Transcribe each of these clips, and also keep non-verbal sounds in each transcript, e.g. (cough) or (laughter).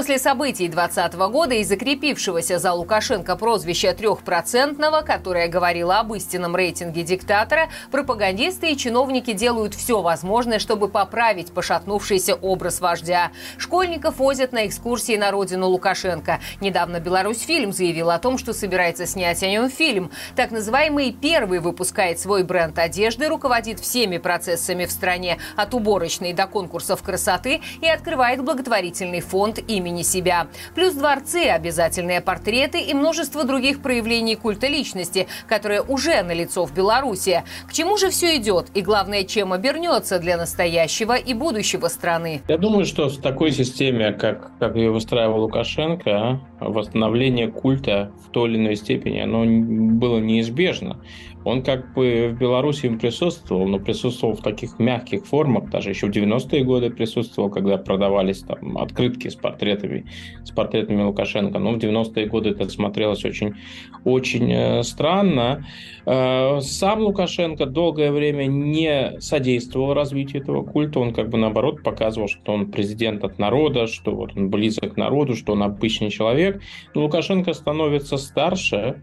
После событий 2020 года и закрепившегося за Лукашенко прозвища трехпроцентного, которое говорило об истинном рейтинге диктатора, пропагандисты и чиновники делают все возможное, чтобы поправить пошатнувшийся образ вождя. Школьников возят на экскурсии на родину Лукашенко. Недавно Беларусь фильм заявил о том, что собирается снять о нем фильм. Так называемый первый выпускает свой бренд одежды, руководит всеми процессами в стране от уборочной до конкурсов красоты и открывает благотворительный фонд имени себя. Плюс дворцы, обязательные портреты и множество других проявлений культа личности, которые уже налицо в Беларуси. К чему же все идет и, главное, чем обернется для настоящего и будущего страны? Я думаю, что в такой системе, как, как ее выстраивал Лукашенко, восстановление культа в той или иной степени, оно было неизбежно. Он как бы в Беларуси присутствовал, но присутствовал в таких мягких формах, даже еще в 90-е годы присутствовал, когда продавались там открытки с портретами, с портретами Лукашенко. Но в 90-е годы это смотрелось очень, очень э, странно. Э, сам Лукашенко долгое время не содействовал развитию этого культа. Он как бы наоборот показывал, что он президент от народа, что вот он близок к народу, что он обычный человек. Но Лукашенко становится старше,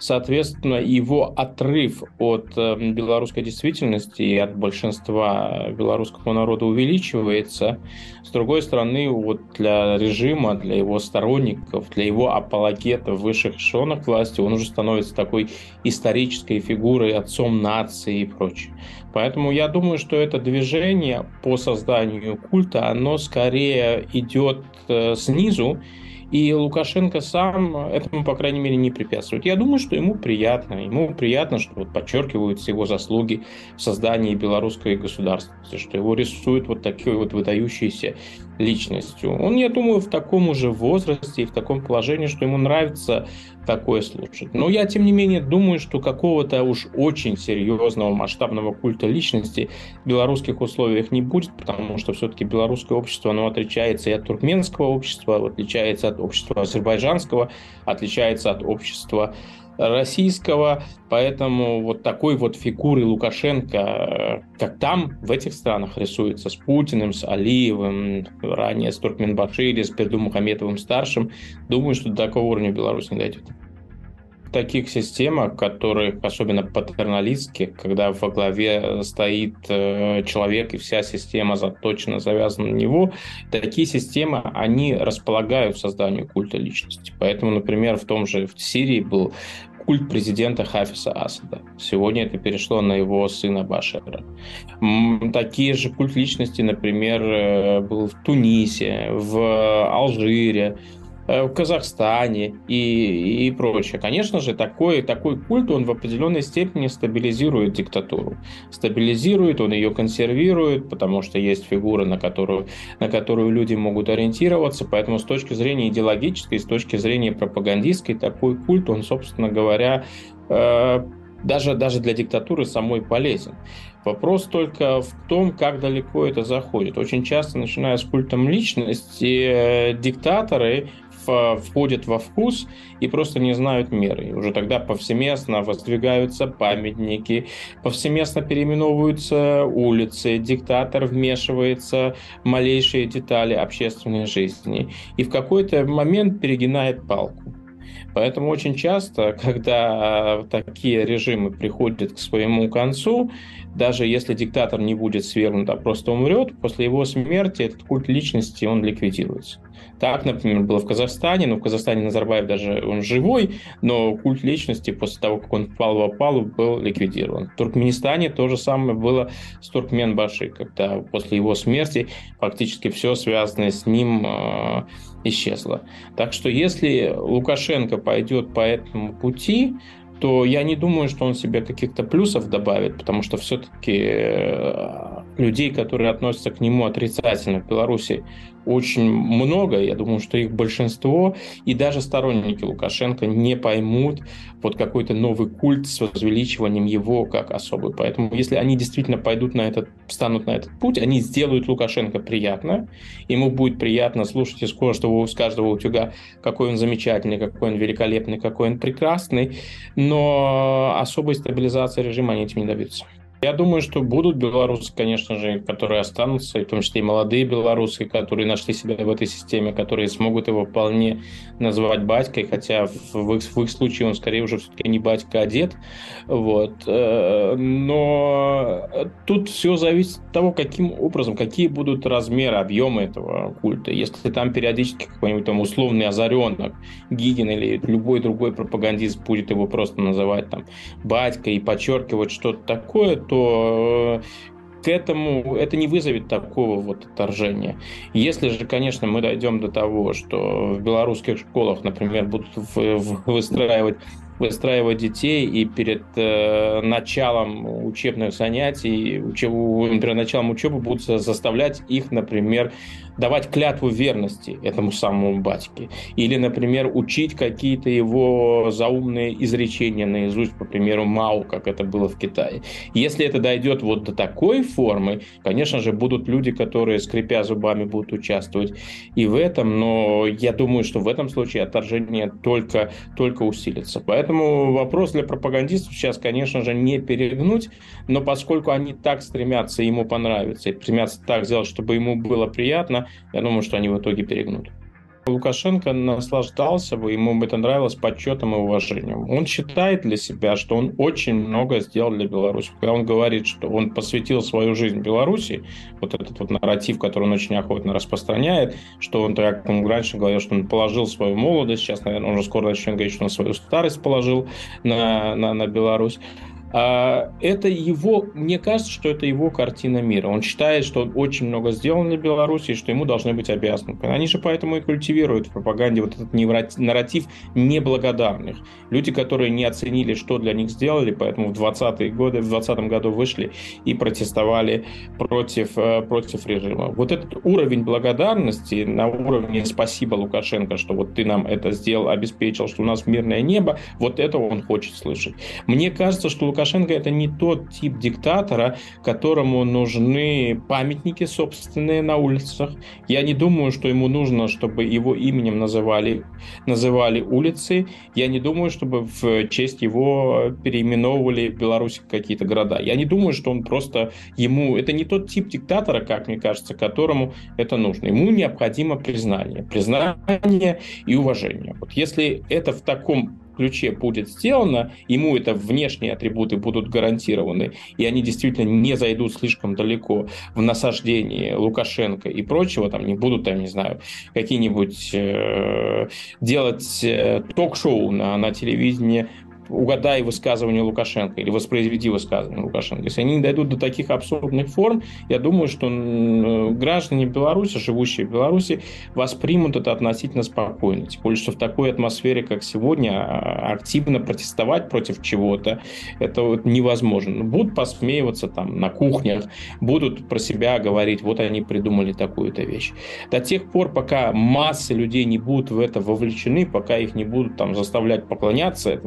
Соответственно, его отрыв от э, белорусской действительности и от большинства белорусского народа увеличивается. С другой стороны, вот для режима, для его сторонников, для его апологетов высших эшелонах власти, он уже становится такой исторической фигурой, отцом нации и прочее. Поэтому я думаю, что это движение по созданию культа, оно скорее идет э, снизу, и Лукашенко сам этому, по крайней мере, не препятствует. Я думаю, что ему приятно. Ему приятно, что вот подчеркиваются его заслуги в создании белорусской государственности, что его рисуют вот такой вот выдающейся личностью. Он, я думаю, в таком уже возрасте и в таком положении, что ему нравится такое слушать. Но я, тем не менее, думаю, что какого-то уж очень серьезного масштабного культа личности в белорусских условиях не будет, потому что все-таки белорусское общество, оно отличается и от туркменского общества, отличается от общества азербайджанского, отличается от общества российского, поэтому вот такой вот фигуры Лукашенко, как там, в этих странах рисуется с Путиным, с Алиевым, ранее с Туркменбашири, с Пердумухаметовым старшим, думаю, что до такого уровня Беларусь не дойдет таких системах, которых особенно патерналистских, когда во главе стоит э, человек и вся система заточена, завязана на него, такие системы, они располагают созданию культа личности. Поэтому, например, в том же в Сирии был культ президента Хафиса Асада. Сегодня это перешло на его сына Башара. Такие же культ личности, например, э, был в Тунисе, в Алжире, в Казахстане и, и прочее. Конечно же, такой, такой культ, он в определенной степени стабилизирует диктатуру. Стабилизирует, он ее консервирует, потому что есть фигура, на которую, на которую люди могут ориентироваться. Поэтому с точки зрения идеологической, с точки зрения пропагандистской, такой культ, он, собственно говоря, э, даже, даже для диктатуры самой полезен. Вопрос только в том, как далеко это заходит. Очень часто, начиная с культом личности, э, диктаторы входят во вкус и просто не знают меры. И уже тогда повсеместно воздвигаются памятники, повсеместно переименовываются улицы, диктатор вмешивается в малейшие детали общественной жизни и в какой-то момент перегинает палку. Поэтому очень часто, (laughs) когда такие режимы приходят к своему концу, даже если диктатор не будет свергнут, а просто умрет, после его смерти этот культ личности, он ликвидируется. Так, например, было в Казахстане, но в Казахстане Назарбаев даже он живой, но культ личности после того, как он впал в опалу, был ликвидирован. В Туркменистане то же самое было с Туркменбаши, когда после его смерти фактически все связанное с ним э, исчезло. Так что если Лукашенко пойдет по этому пути, то я не думаю, что он себе каких-то плюсов добавит, потому что все-таки э, людей, которые относятся к нему отрицательно в Беларуси, очень много, я думаю, что их большинство, и даже сторонники Лукашенко не поймут вот какой-то новый культ с возвеличиванием его как особый. Поэтому если они действительно пойдут на этот, встанут на этот путь, они сделают Лукашенко приятно, ему будет приятно слушать из каждого, из каждого утюга, какой он замечательный, какой он великолепный, какой он прекрасный, но особой стабилизации режима они этим не добьются. Я думаю, что будут белорусы, конечно же, которые останутся, и в том числе и молодые белорусы, которые нашли себя в этой системе, которые смогут его вполне называть батькой, хотя в их, в их случае он скорее уже все-таки не батька, а дед. Вот. Э, но тут все зависит от того, каким образом, какие будут размеры, объемы этого культа. Если там периодически какой-нибудь там условный озаренок, Гигин или любой другой пропагандист будет его просто называть там батькой и подчеркивать что-то такое, то э, к этому это не вызовет такого вот отторжения. Если же, конечно, мы дойдем до того, что в белорусских школах, например, будут выстраивать выстраивать детей и перед э, началом учебных занятий, учеб, перед началом учебы будут заставлять их, например, давать клятву верности этому самому батьке. Или, например, учить какие-то его заумные изречения наизусть, по примеру, Мау, как это было в Китае. Если это дойдет вот до такой формы, конечно же, будут люди, которые, скрипя зубами, будут участвовать и в этом, но я думаю, что в этом случае отторжение только, только усилится. Поэтому вопрос для пропагандистов сейчас, конечно же, не перегнуть, но поскольку они так стремятся ему понравиться и стремятся так сделать, чтобы ему было приятно, я думаю, что они в итоге перегнут. Лукашенко наслаждался бы, ему бы это нравилось почетом и уважением. Он считает для себя, что он очень много сделал для Беларуси. Когда он говорит, что он посвятил свою жизнь Беларуси, вот этот вот нарратив, который он очень охотно распространяет, что он, как он раньше говорил, что он положил свою молодость, сейчас, наверное, он уже скоро начнет говорить, что он свою старость положил на, на, на Беларусь. А, это его, мне кажется, что это его картина мира. Он считает, что он очень много сделал для Беларуси, что ему должны быть обязаны. Они же поэтому и культивируют в пропаганде вот этот нарратив неблагодарных. Люди, которые не оценили, что для них сделали, поэтому в 20-е годы, в 20 году вышли и протестовали против, э, против режима. Вот этот уровень благодарности на уровне «спасибо, Лукашенко, что вот ты нам это сделал, обеспечил, что у нас мирное небо», вот этого он хочет слышать. Мне кажется, что Лукашенко это не тот тип диктатора, которому нужны памятники собственные на улицах. Я не думаю, что ему нужно, чтобы его именем называли, называли улицы. Я не думаю, чтобы в честь его переименовывали в Беларуси какие-то города. Я не думаю, что он просто ему... Это не тот тип диктатора, как мне кажется, которому это нужно. Ему необходимо признание. Признание и уважение. Вот если это в таком ключе будет сделано, ему это внешние атрибуты будут гарантированы, и они действительно не зайдут слишком далеко в насаждении Лукашенко и прочего, там не будут, там, не знаю, какие-нибудь э, делать э, ток-шоу на, на телевидении угадай высказывание Лукашенко или воспроизведи высказывание Лукашенко. Если они не дойдут до таких абсурдных форм, я думаю, что граждане Беларуси, живущие в Беларуси, воспримут это относительно спокойно. Тем более, что в такой атмосфере, как сегодня, а, активно протестовать против чего-то, это вот невозможно. Будут посмеиваться там на кухнях, будут про себя говорить, вот они придумали такую-то вещь. До тех пор, пока массы людей не будут в это вовлечены, пока их не будут там заставлять поклоняться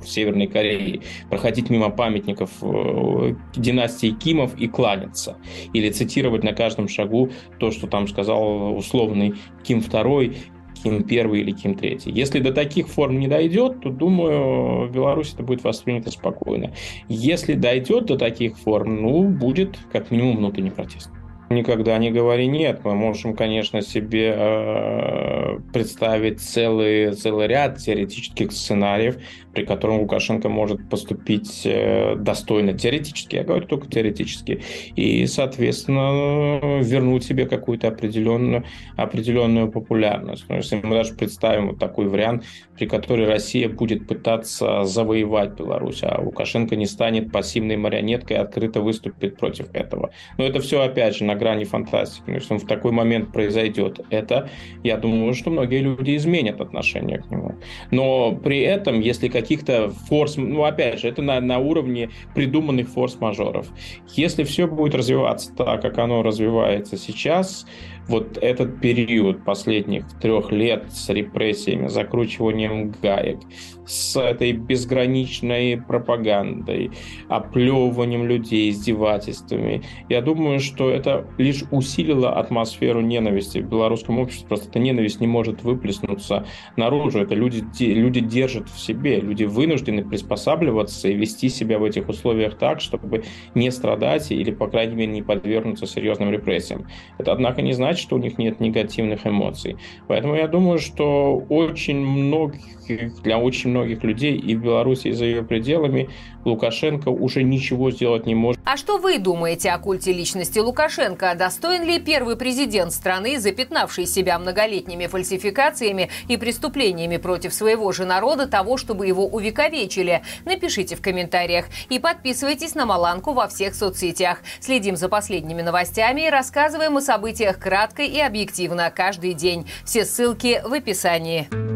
в Северной Корее, проходить мимо памятников э, династии Кимов и кланяться. Или цитировать на каждом шагу то, что там сказал условный Ким II, Ким первый или Ким третий. Если до таких форм не дойдет, то, думаю, в Беларуси это будет воспринято спокойно. Если дойдет до таких форм, ну, будет как минимум внутренний протест. Никогда не говори нет. Мы можем, конечно, себе э, представить целый, целый ряд теоретических сценариев, при котором Лукашенко может поступить э, достойно теоретически, я говорю только теоретически, и, соответственно, вернуть себе какую-то определенную, определенную популярность. Но если мы даже представим вот такой вариант, при котором Россия будет пытаться завоевать Беларусь, а Лукашенко не станет пассивной марионеткой и открыто выступит против этого. Но это все, опять же, на грани фантастики. Но если в такой момент произойдет это, я думаю, что многие люди изменят отношение к нему. Но при этом, если каких-то форс... Ну, опять же, это на, на уровне придуманных форс-мажоров. Если все будет развиваться так, как оно развивается сейчас, вот этот период последних трех лет с репрессиями, закручиванием гаек, с этой безграничной пропагандой, оплевыванием людей, издевательствами, я думаю, что это лишь усилило атмосферу ненависти в белорусском обществе. Просто эта ненависть не может выплеснуться наружу. Это люди, люди держат в себе, люди вынуждены приспосабливаться и вести себя в этих условиях так, чтобы не страдать или, по крайней мере, не подвергнуться серьезным репрессиям. Это, однако, не значит, что у них нет негативных эмоций. Поэтому я думаю, что очень многих, для очень многих людей и в Беларуси, и за ее пределами Лукашенко уже ничего сделать не может. А что вы думаете о культе личности Лукашенко? Достоин ли первый президент страны, запятнавший себя многолетними фальсификациями и преступлениями против своего же народа, того, чтобы его увековечили? Напишите в комментариях и подписывайтесь на Маланку во всех соцсетях. Следим за последними новостями и рассказываем о событиях кратко и объективно каждый день. Все ссылки в описании.